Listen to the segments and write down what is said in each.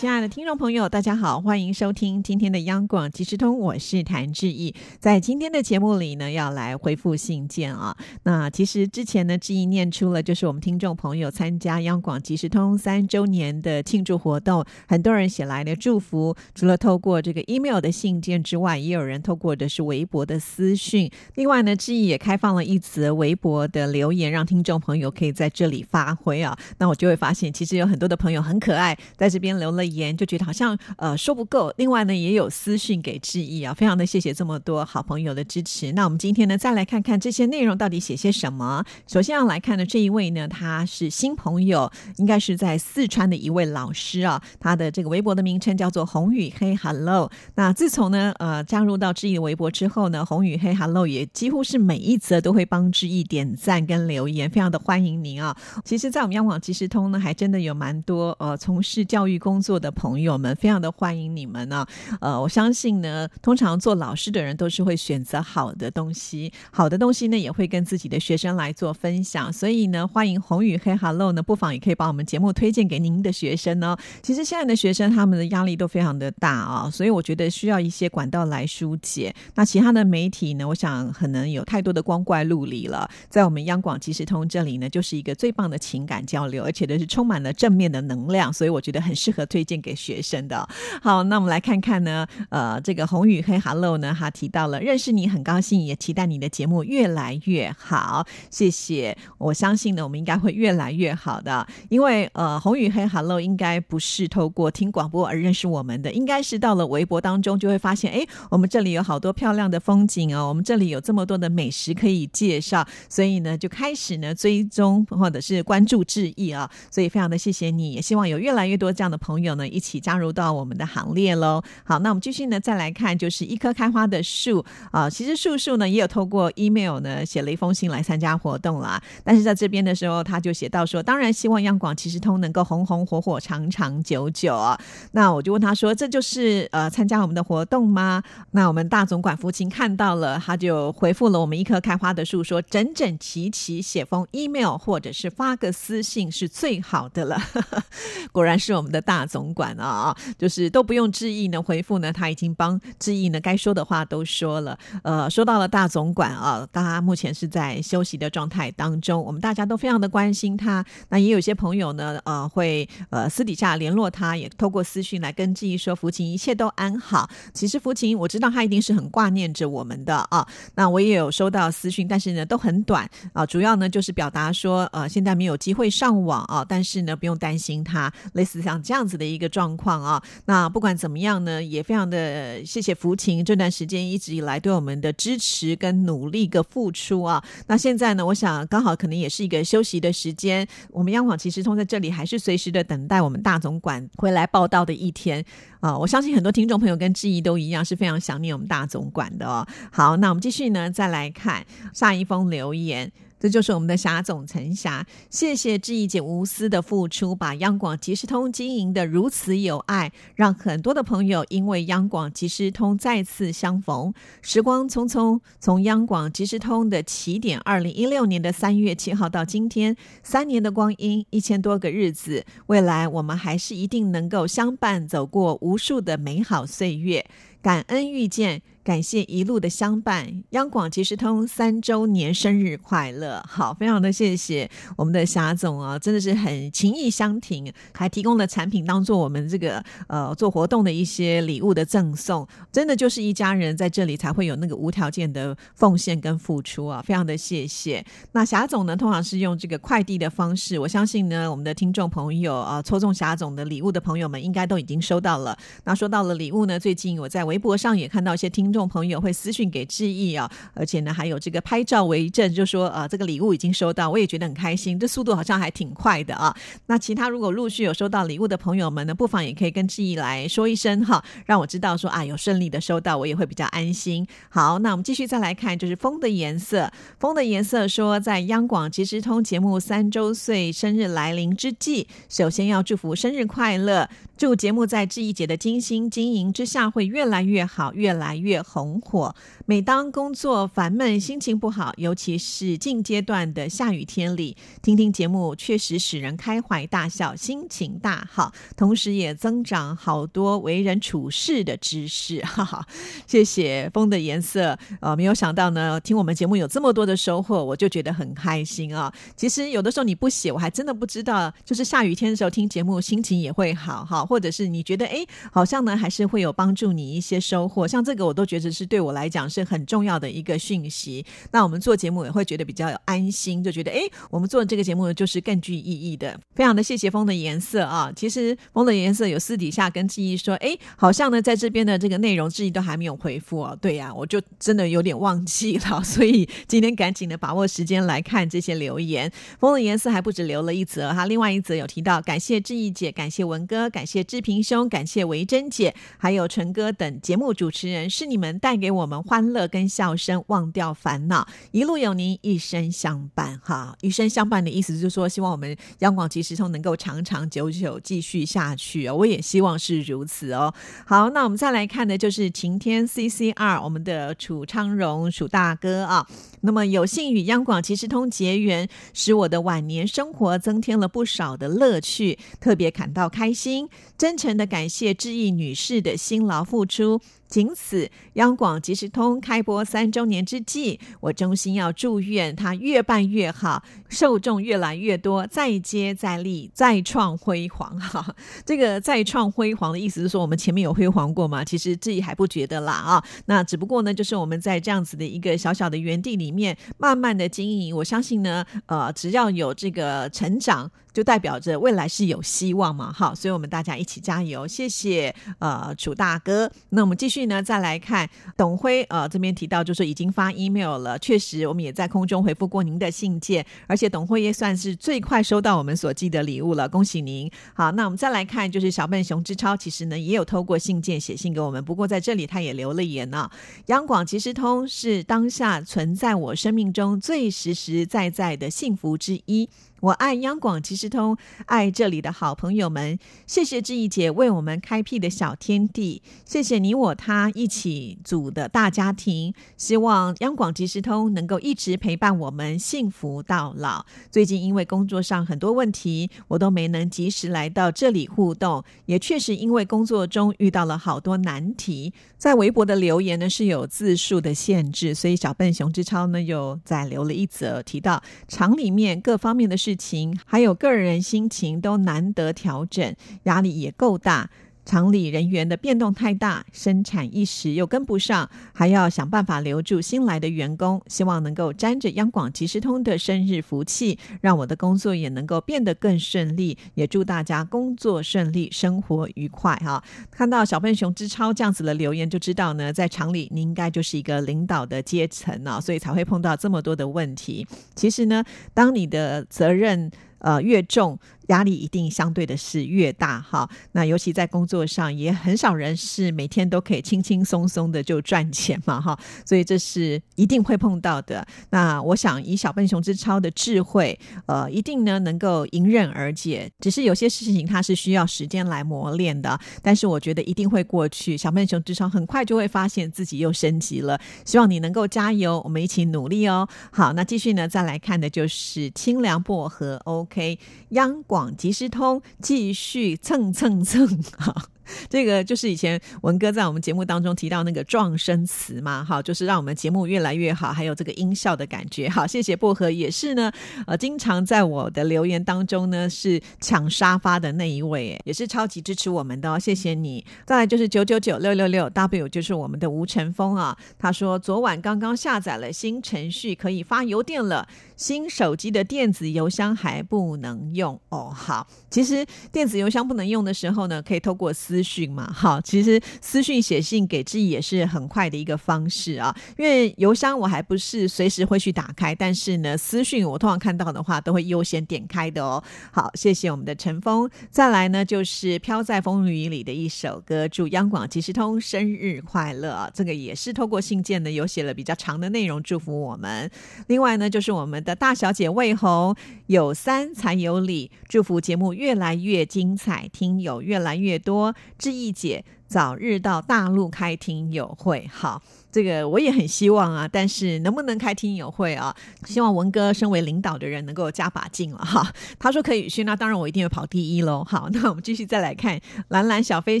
亲爱的听众朋友，大家好，欢迎收听今天的央广即时通，我是谭志毅。在今天的节目里呢，要来回复信件啊。那其实之前呢，志毅念出了，就是我们听众朋友参加央广即时通三周年的庆祝活动，很多人写来的祝福。除了透过这个 email 的信件之外，也有人透过的是微博的私讯。另外呢，志毅也开放了一则微博的留言，让听众朋友可以在这里发挥啊。那我就会发现，其实有很多的朋友很可爱，在这边留了。言就觉得好像呃说不够，另外呢也有私讯给志毅啊，非常的谢谢这么多好朋友的支持。那我们今天呢再来看看这些内容到底写些什么。首先要来看的这一位呢，他是新朋友，应该是在四川的一位老师啊，他的这个微博的名称叫做红与黑 Hello。那自从呢呃加入到志毅的微博之后呢，红与黑 Hello 也几乎是每一则都会帮志毅点赞跟留言，非常的欢迎您啊。其实，在我们央广即时通呢，还真的有蛮多呃从事教育工作的朋友们非常的欢迎你们呢，呃，我相信呢，通常做老师的人都是会选择好的东西，好的东西呢也会跟自己的学生来做分享，所以呢，欢迎红与黑 Hello 呢，不妨也可以把我们节目推荐给您的学生呢。其实现在的学生他们的压力都非常的大啊，所以我觉得需要一些管道来疏解。那其他的媒体呢，我想可能有太多的光怪陆离了，在我们央广即时通这里呢，就是一个最棒的情感交流，而且呢是充满了正面的能量，所以我觉得很适合推荐。给学生的，好，那我们来看看呢，呃，这个红雨黑 Hello 呢，他提到了认识你很高兴，也期待你的节目越来越好，谢谢。我相信呢，我们应该会越来越好的，因为呃，红雨黑 Hello 应该不是透过听广播而认识我们的，应该是到了微博当中就会发现，哎，我们这里有好多漂亮的风景哦，我们这里有这么多的美食可以介绍，所以呢，就开始呢追踪或者是关注致意啊，所以非常的谢谢你，也希望有越来越多这样的朋友。一起加入到我们的行列喽！好，那我们继续呢，再来看，就是一棵开花的树啊。其实树树呢，也有透过 email 呢写了一封信来参加活动啦。但是在这边的时候，他就写到说，当然希望央广其实通能够红红火火、长长久久啊。那我就问他说，这就是呃参加我们的活动吗？那我们大总管福琴看到了，他就回复了我们一棵开花的树说，整整齐齐写封 email 或者是发个私信是最好的了。果然是我们的大总管。管啊，就是都不用致意呢，回复呢，他已经帮致意呢该说的话都说了。呃，说到了大总管啊，他目前是在休息的状态当中，我们大家都非常的关心他。那也有些朋友呢，呃，会呃私底下联络他，也透过私讯来跟致意说福琴一切都安好。其实福琴我知道他一定是很挂念着我们的啊。那我也有收到私讯，但是呢都很短啊，主要呢就是表达说呃现在没有机会上网啊，但是呢不用担心他，类似像这样子的一个。状况啊，那不管怎么样呢，也非常的谢谢福琴这段时间一直以来对我们的支持跟努力的付出啊。那现在呢，我想刚好可能也是一个休息的时间，我们央广其实通在这里还是随时的等待我们大总管回来报道的一天啊。我相信很多听众朋友跟志毅都一样，是非常想念我们大总管的哦。好，那我们继续呢，再来看下一封留言。这就是我们的霞总陈霞，谢谢志毅姐无私的付出，把央广即时通经营的如此有爱，让很多的朋友因为央广即时通再次相逢。时光匆匆，从央广即时通的起点，二零一六年的三月七号到今天，三年的光阴，一千多个日子，未来我们还是一定能够相伴走过无数的美好岁月。感恩遇见。感谢一路的相伴，央广即时通三周年生日快乐！好，非常的谢谢我们的霞总啊，真的是很情意相挺，还提供了产品当做我们这个呃做活动的一些礼物的赠送，真的就是一家人在这里才会有那个无条件的奉献跟付出啊，非常的谢谢。那霞总呢，通常是用这个快递的方式，我相信呢，我们的听众朋友啊，抽中霞总的礼物的朋友们应该都已经收到了。那说到了礼物呢，最近我在微博上也看到一些听听众朋友会私讯给志毅啊，而且呢还有这个拍照为证，就说呃这个礼物已经收到，我也觉得很开心，这速度好像还挺快的啊。那其他如果陆续有收到礼物的朋友们呢，不妨也可以跟志毅来说一声哈，让我知道说啊有顺利的收到，我也会比较安心。好，那我们继续再来看，就是风的颜色，风的颜色说在央广即时通节目三周岁生日来临之际，首先要祝福生日快乐。祝节目在志毅姐的精心经营之下会越来越好，越来越红火。每当工作烦闷、心情不好，尤其是近阶段的下雨天里，听听节目确实使人开怀大笑，心情大好，同时也增长好多为人处事的知识。哈哈，谢谢风的颜色。呃，没有想到呢，听我们节目有这么多的收获，我就觉得很开心啊。其实有的时候你不写，我还真的不知道，就是下雨天的时候听节目，心情也会好哈。或者是你觉得哎，好像呢还是会有帮助你一些收获，像这个我都觉得是对我来讲是很重要的一个讯息。那我们做节目也会觉得比较有安心，就觉得哎，我们做这个节目就是更具意义的。非常的谢谢风的颜色啊，其实风的颜色有私底下跟记忆说，哎，好像呢在这边的这个内容记忆都还没有回复哦。对呀，我就真的有点忘记了，所以今天赶紧的把握时间来看这些留言。风的颜色还不止留了一则哈，另外一则有提到感谢志毅姐，感谢文哥，感谢。志平兄，感谢维珍姐，还有陈哥等节目主持人，是你们带给我们欢乐跟笑声，忘掉烦恼，一路有您，一生相伴。哈，一生相伴的意思就是说，希望我们央广及时通能够长长久久继续下去哦。我也希望是如此哦。好，那我们再来看的就是晴天 CCR，我们的楚昌荣楚大哥啊。那么有幸与央广及时通结缘，使我的晚年生活增添了不少的乐趣，特别感到开心。真诚的感谢志毅女士的辛劳付出。仅此，央广即时通开播三周年之际，我衷心要祝愿它越办越好，受众越来越多，再接再厉，再创辉煌。哈，这个再创辉煌的意思是说，我们前面有辉煌过吗？其实自己还不觉得啦啊。那只不过呢，就是我们在这样子的一个小小的园地里面，慢慢的经营。我相信呢，呃，只要有这个成长，就代表着未来是有希望嘛。好，所以我们大家一起加油。谢谢，呃，楚大哥。那我们继续。呢，再来看董辉，呃，这边提到就是已经发 email 了，确实我们也在空中回复过您的信件，而且董辉也算是最快收到我们所寄的礼物了，恭喜您。好，那我们再来看，就是小笨熊之超，其实呢也有透过信件写信给我们，不过在这里他也留了言呢。央广即时通是当下存在我生命中最实实在在的幸福之一。我爱央广即时通，爱这里的好朋友们。谢谢志毅姐为我们开辟的小天地，谢谢你我他他一起组的大家庭。希望央广即时通能够一直陪伴我们，幸福到老。最近因为工作上很多问题，我都没能及时来到这里互动，也确实因为工作中遇到了好多难题。在微博的留言呢是有字数的限制，所以小笨熊之超呢又再留了一则，提到厂里面各方面的事情，还有个人心情都难得调整，压力也够大。厂里人员的变动太大，生产一时又跟不上，还要想办法留住新来的员工。希望能够沾着央广即时通的生日福气，让我的工作也能够变得更顺利。也祝大家工作顺利，生活愉快。哈，看到小笨熊之超这样子的留言，就知道呢，在厂里你应该就是一个领导的阶层呢，所以才会碰到这么多的问题。其实呢，当你的责任呃越重。压力一定相对的是越大哈，那尤其在工作上也很少人是每天都可以轻轻松松的就赚钱嘛哈，所以这是一定会碰到的。那我想以小笨熊之超的智慧，呃，一定呢能够迎刃而解。只是有些事情它是需要时间来磨练的，但是我觉得一定会过去。小笨熊之超很快就会发现自己又升级了，希望你能够加油，我们一起努力哦。好，那继续呢再来看的就是清凉薄荷，OK，央广。即时通继续蹭蹭蹭哈。这个就是以前文哥在我们节目当中提到那个撞声词嘛，哈，就是让我们节目越来越好，还有这个音效的感觉。好，谢谢薄荷，也是呢，呃，经常在我的留言当中呢是抢沙发的那一位，也是超级支持我们的哦，谢谢你。再来就是九九九六六六 W，就是我们的吴成峰啊，他说昨晚刚刚下载了新程序，可以发邮电了。新手机的电子邮箱还不能用哦。好，其实电子邮箱不能用的时候呢，可以透过私讯嘛。好，其实私讯写信给志毅也是很快的一个方式啊。因为邮箱我还不是随时会去打开，但是呢，私讯我通常看到的话都会优先点开的哦。好，谢谢我们的陈峰。再来呢，就是飘在风雨里的一首歌，祝央广即时通生日快乐。这个也是透过信件呢，有写了比较长的内容祝福我们。另外呢，就是我们的大小姐魏红，有三才有礼，祝福节目越来越精彩，听友越来越多。志毅姐早日到大陆开庭友会，好。这个我也很希望啊，但是能不能开听友会啊？希望文哥身为领导的人能够加把劲了哈。他说可以去，那当然我一定会跑第一喽。好，那我们继续再来看蓝蓝小飞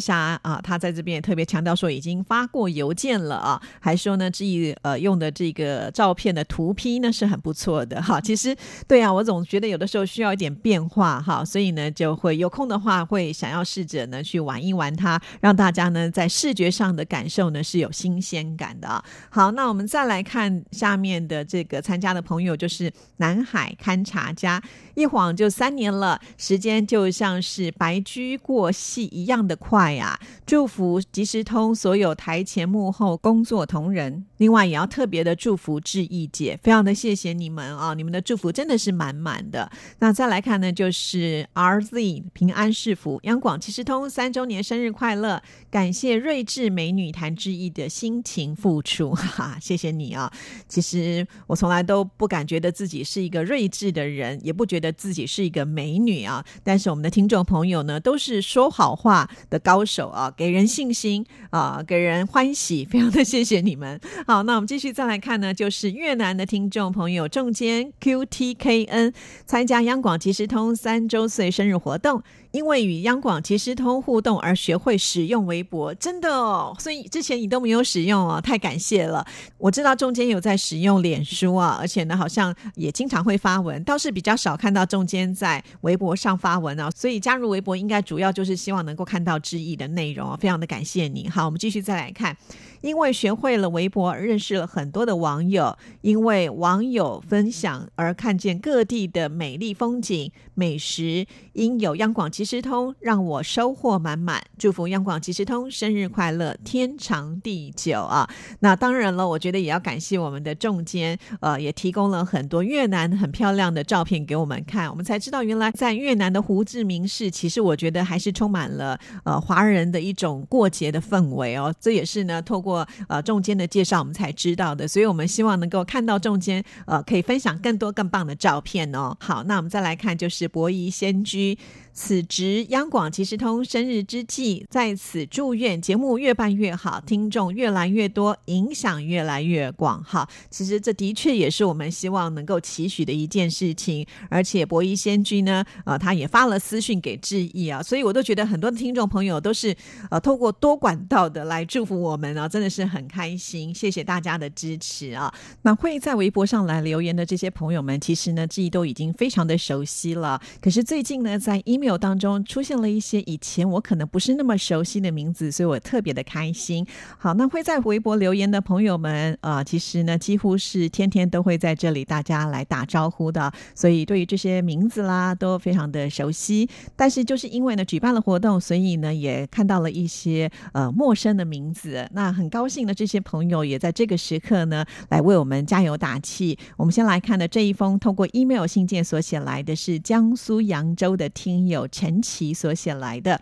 侠啊，他在这边也特别强调说已经发过邮件了啊，还说呢这一呃用的这个照片的图批呢是很不错的哈。其实对啊，我总觉得有的时候需要一点变化哈，所以呢就会有空的话会想要试着呢去玩一玩它，让大家呢在视觉上的感受呢是有新鲜感。的好，那我们再来看下面的这个参加的朋友，就是南海勘察家，一晃就三年了，时间就像是白驹过隙一样的快啊！祝福即时通所有台前幕后工作同仁，另外也要特别的祝福志毅姐，非常的谢谢你们啊！你们的祝福真的是满满的。那再来看呢，就是 RZ 平安是福，央广即时通三周年生日快乐，感谢睿智美女谭志毅的辛勤付。付出 哈，谢谢你啊！其实我从来都不敢觉得自己是一个睿智的人，也不觉得自己是一个美女啊。但是我们的听众朋友呢，都是说好话的高手啊，给人信心啊，给人欢喜，非常的谢谢你们。好，那我们继续再来看呢，就是越南的听众朋友仲坚 QTKN 参加央广即时通三周岁生日活动。因为与央广即时通互动而学会使用微博，真的哦，所以之前你都没有使用哦，太感谢了。我知道中间有在使用脸书啊，而且呢，好像也经常会发文，倒是比较少看到中间在微博上发文啊。所以加入微博应该主要就是希望能够看到知意的内容啊，非常的感谢你。好，我们继续再来看。因为学会了微博而，认识了很多的网友。因为网友分享而看见各地的美丽风景、美食。因有央广即时通，让我收获满满。祝福央广即时通生日快乐，天长地久啊！那当然了，我觉得也要感谢我们的仲坚，呃，也提供了很多越南很漂亮的照片给我们看，我们才知道原来在越南的胡志明市，其实我觉得还是充满了呃华人的一种过节的氛围哦。这也是呢，透过呃中间的介绍，我们才知道的，所以我们希望能够看到中间呃可以分享更多更棒的照片哦。好，那我们再来看，就是博夷仙居。此值央广即时通生日之际，在此祝愿节目越办越好，听众越来越多，影响越来越广。哈，其实这的确也是我们希望能够期许的一件事情。而且博弈仙居呢，呃，他也发了私讯给志毅啊，所以我都觉得很多的听众朋友都是呃透过多管道的来祝福我们啊，真的是很开心，谢谢大家的支持啊。那会在微博上来留言的这些朋友们，其实呢，志毅都已经非常的熟悉了。可是最近呢，在 email 当中出现了一些以前我可能不是那么熟悉的名字，所以我特别的开心。好，那会在微博留言的朋友们呃，其实呢几乎是天天都会在这里大家来打招呼的，所以对于这些名字啦都非常的熟悉。但是就是因为呢举办了活动，所以呢也看到了一些呃陌生的名字。那很高兴的这些朋友也在这个时刻呢来为我们加油打气。我们先来看的这一封通过 email 信件所写来的是江苏扬州的听有。陈奇所写来的。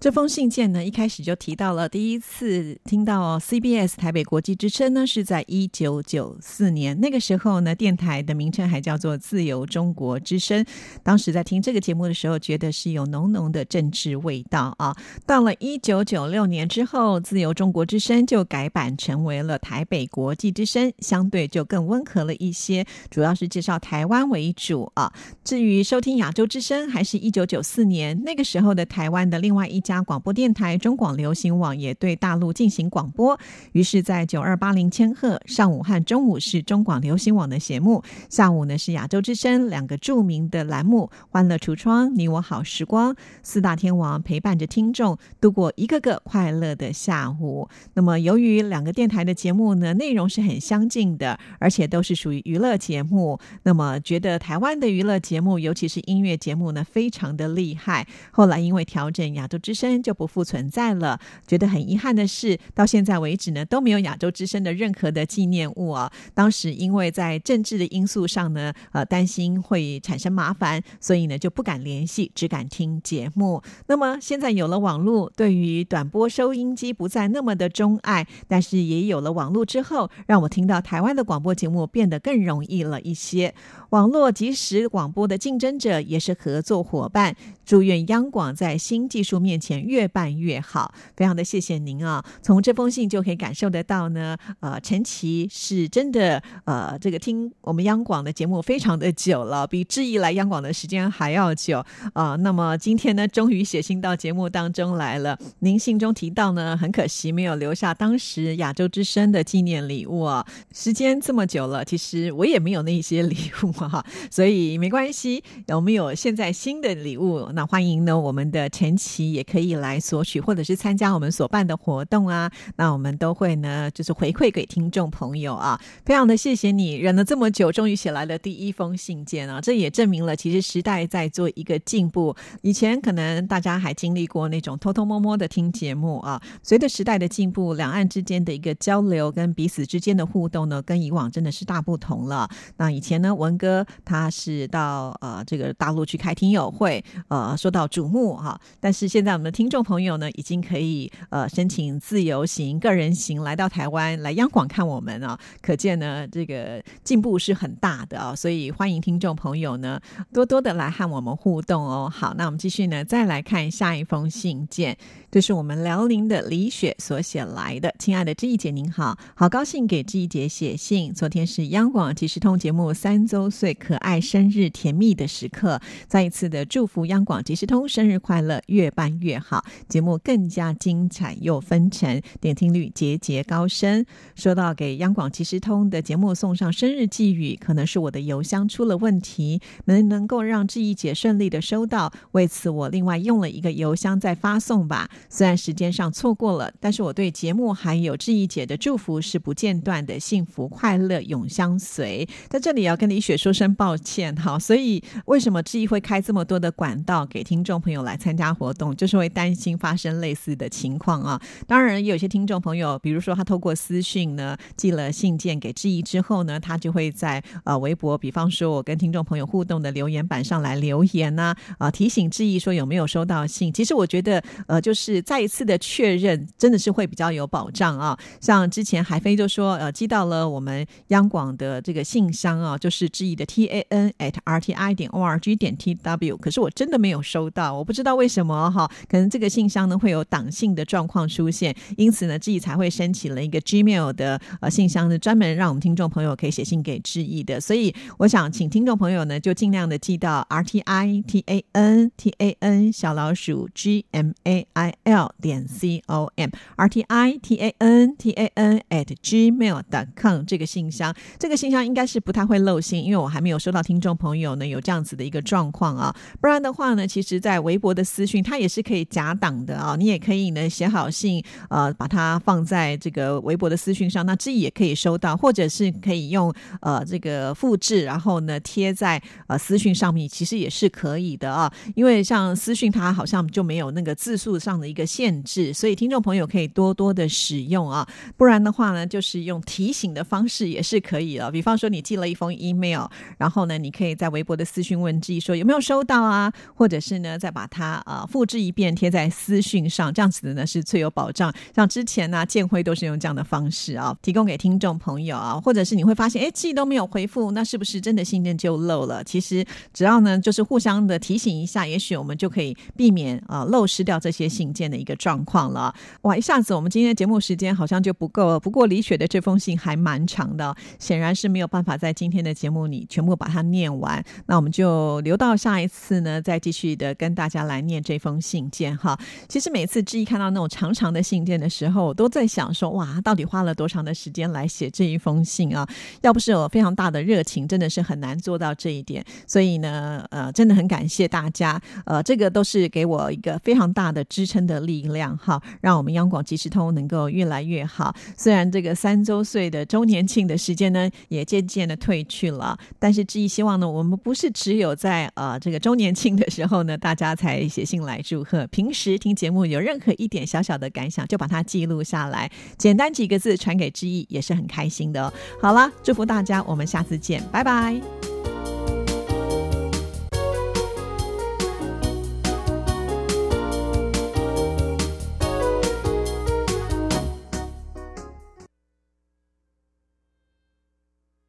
这封信件呢，一开始就提到了第一次听到 CBS 台北国际之声呢，是在一九九四年。那个时候呢，电台的名称还叫做自由中国之声。当时在听这个节目的时候，觉得是有浓浓的政治味道啊。到了一九九六年之后，自由中国之声就改版成为了台北国际之声，相对就更温和了一些，主要是介绍台湾为主啊。至于收听亚洲之声，还是一九九四年那个时候的台湾的另外一。家广播电台中广流行网也对大陆进行广播。于是，在九二八零千赫上午和中午是中广流行网的节目，下午呢是亚洲之声两个著名的栏目《欢乐橱窗》《你我好时光》，四大天王陪伴着听众度过一个个快乐的下午。那么，由于两个电台的节目呢内容是很相近的，而且都是属于娱乐节目，那么觉得台湾的娱乐节目，尤其是音乐节目呢，非常的厉害。后来因为调整，亚洲之声就不复存在了。觉得很遗憾的是，到现在为止呢，都没有亚洲之声的任何的纪念物啊。当时因为在政治的因素上呢，呃，担心会产生麻烦，所以呢就不敢联系，只敢听节目。那么现在有了网络，对于短波收音机不再那么的钟爱，但是也有了网络之后，让我听到台湾的广播节目变得更容易了一些。网络即时广播的竞争者也是合作伙伴。祝愿央广在新技术面前越办越好。非常的谢谢您啊！从这封信就可以感受得到呢，呃，陈琦是真的呃，这个听我们央广的节目非常的久了，比志毅来央广的时间还要久啊。那么今天呢，终于写信到节目当中来了。您信中提到呢，很可惜没有留下当时亚洲之声的纪念礼物啊。时间这么久了，其实我也没有那些礼物哈，所以没关系，我们有现在新的礼物。那欢迎呢，我们的陈琦也可以可以来索取，或者是参加我们所办的活动啊。那我们都会呢，就是回馈给听众朋友啊。非常的谢谢你，忍了这么久，终于写来了第一封信件啊。这也证明了，其实时代在做一个进步。以前可能大家还经历过那种偷偷摸摸的听节目啊。随着时代的进步，两岸之间的一个交流跟彼此之间的互动呢，跟以往真的是大不同了。那以前呢，文哥他是到呃这个大陆去开听友会，呃。受到瞩目哈，但是现在我们听众朋友呢，已经可以呃申请自由行、个人行来到台湾来央广看我们啊，可见呢这个进步是很大的啊，所以欢迎听众朋友呢多多的来和我们互动哦。好，那我们继续呢，再来看下一封信件。这是我们辽宁的李雪所写来的，亲爱的志毅姐您好，好高兴给志毅姐写信。昨天是央广即时通节目三周岁可爱生日甜蜜的时刻，再一次的祝福央广即时通生日快乐，越办越越好，节目更加精彩又分成，点听率节节高升。说到给央广即时通的节目送上生日寄语，可能是我的邮箱出了问题，没能够让志毅姐顺利的收到，为此我另外用了一个邮箱再发送吧。虽然时间上错过了，但是我对节目还有志毅姐的祝福是不间断的，幸福快乐永相随。在这里要跟李雪说声抱歉哈。所以为什么志毅会开这么多的管道给听众朋友来参加活动，就是会担心发生类似的情况啊。当然，有些听众朋友，比如说他透过私讯呢寄了信件给志毅之后呢，他就会在呃微博，比方说我跟听众朋友互动的留言板上来留言呢，啊提醒志毅说有没有收到信。其实我觉得呃就是。再一次的确认，真的是会比较有保障啊。像之前海飞就说，呃，寄到了我们央广的这个信箱啊，就是致意的 t a n at r t i 点 o r g 点 t w。可是我真的没有收到，我不知道为什么哈，可能这个信箱呢会有党性的状况出现，因此呢，致意才会申请了一个 Gmail 的呃信箱，是专门让我们听众朋友可以写信给致意的。所以我想请听众朋友呢，就尽量的寄到 r t i t a n t a n 小老鼠 g m a i l 点 c o m r t i t a n t a n at gmail 点 com 这个信箱，这个信箱应该是不太会漏信，因为我还没有收到听众朋友呢有这样子的一个状况啊。不然的话呢，其实，在微博的私讯它也是可以假档的啊。你也可以呢写好信，呃，把它放在这个微博的私讯上，那自己也可以收到，或者是可以用呃这个复制，然后呢贴在呃私讯上面，其实也是可以的啊。因为像私讯它好像就没有那个字数上的。一个限制，所以听众朋友可以多多的使用啊，不然的话呢，就是用提醒的方式也是可以了。比方说，你寄了一封 email，然后呢，你可以在微博的私讯问自己说有没有收到啊，或者是呢，再把它啊复制一遍贴在私讯上，这样子的呢是最有保障。像之前呢，建辉都是用这样的方式啊，提供给听众朋友啊，或者是你会发现，哎，寄都没有回复，那是不是真的信件就漏了？其实只要呢，就是互相的提醒一下，也许我们就可以避免啊漏失掉这些信。件的一个状况了，哇！一下子我们今天的节目时间好像就不够了。不过李雪的这封信还蛮长的，显然是没有办法在今天的节目里全部把它念完。那我们就留到下一次呢，再继续的跟大家来念这封信件。哈。其实每次志毅看到那种长长的信件的时候，我都在想说，哇，到底花了多长的时间来写这一封信啊？要不是有非常大的热情，真的是很难做到这一点。所以呢，呃，真的很感谢大家，呃，这个都是给我一个非常大的支撑的力量哈，让我们央广即时通能够越来越好。虽然这个三周岁的周年庆的时间呢，也渐渐的退去了，但是志毅希望呢，我们不是只有在呃这个周年庆的时候呢，大家才写信来祝贺。平时听节目有任何一点小小的感想，就把它记录下来，简单几个字传给知意，也是很开心的。好了，祝福大家，我们下次见，拜拜。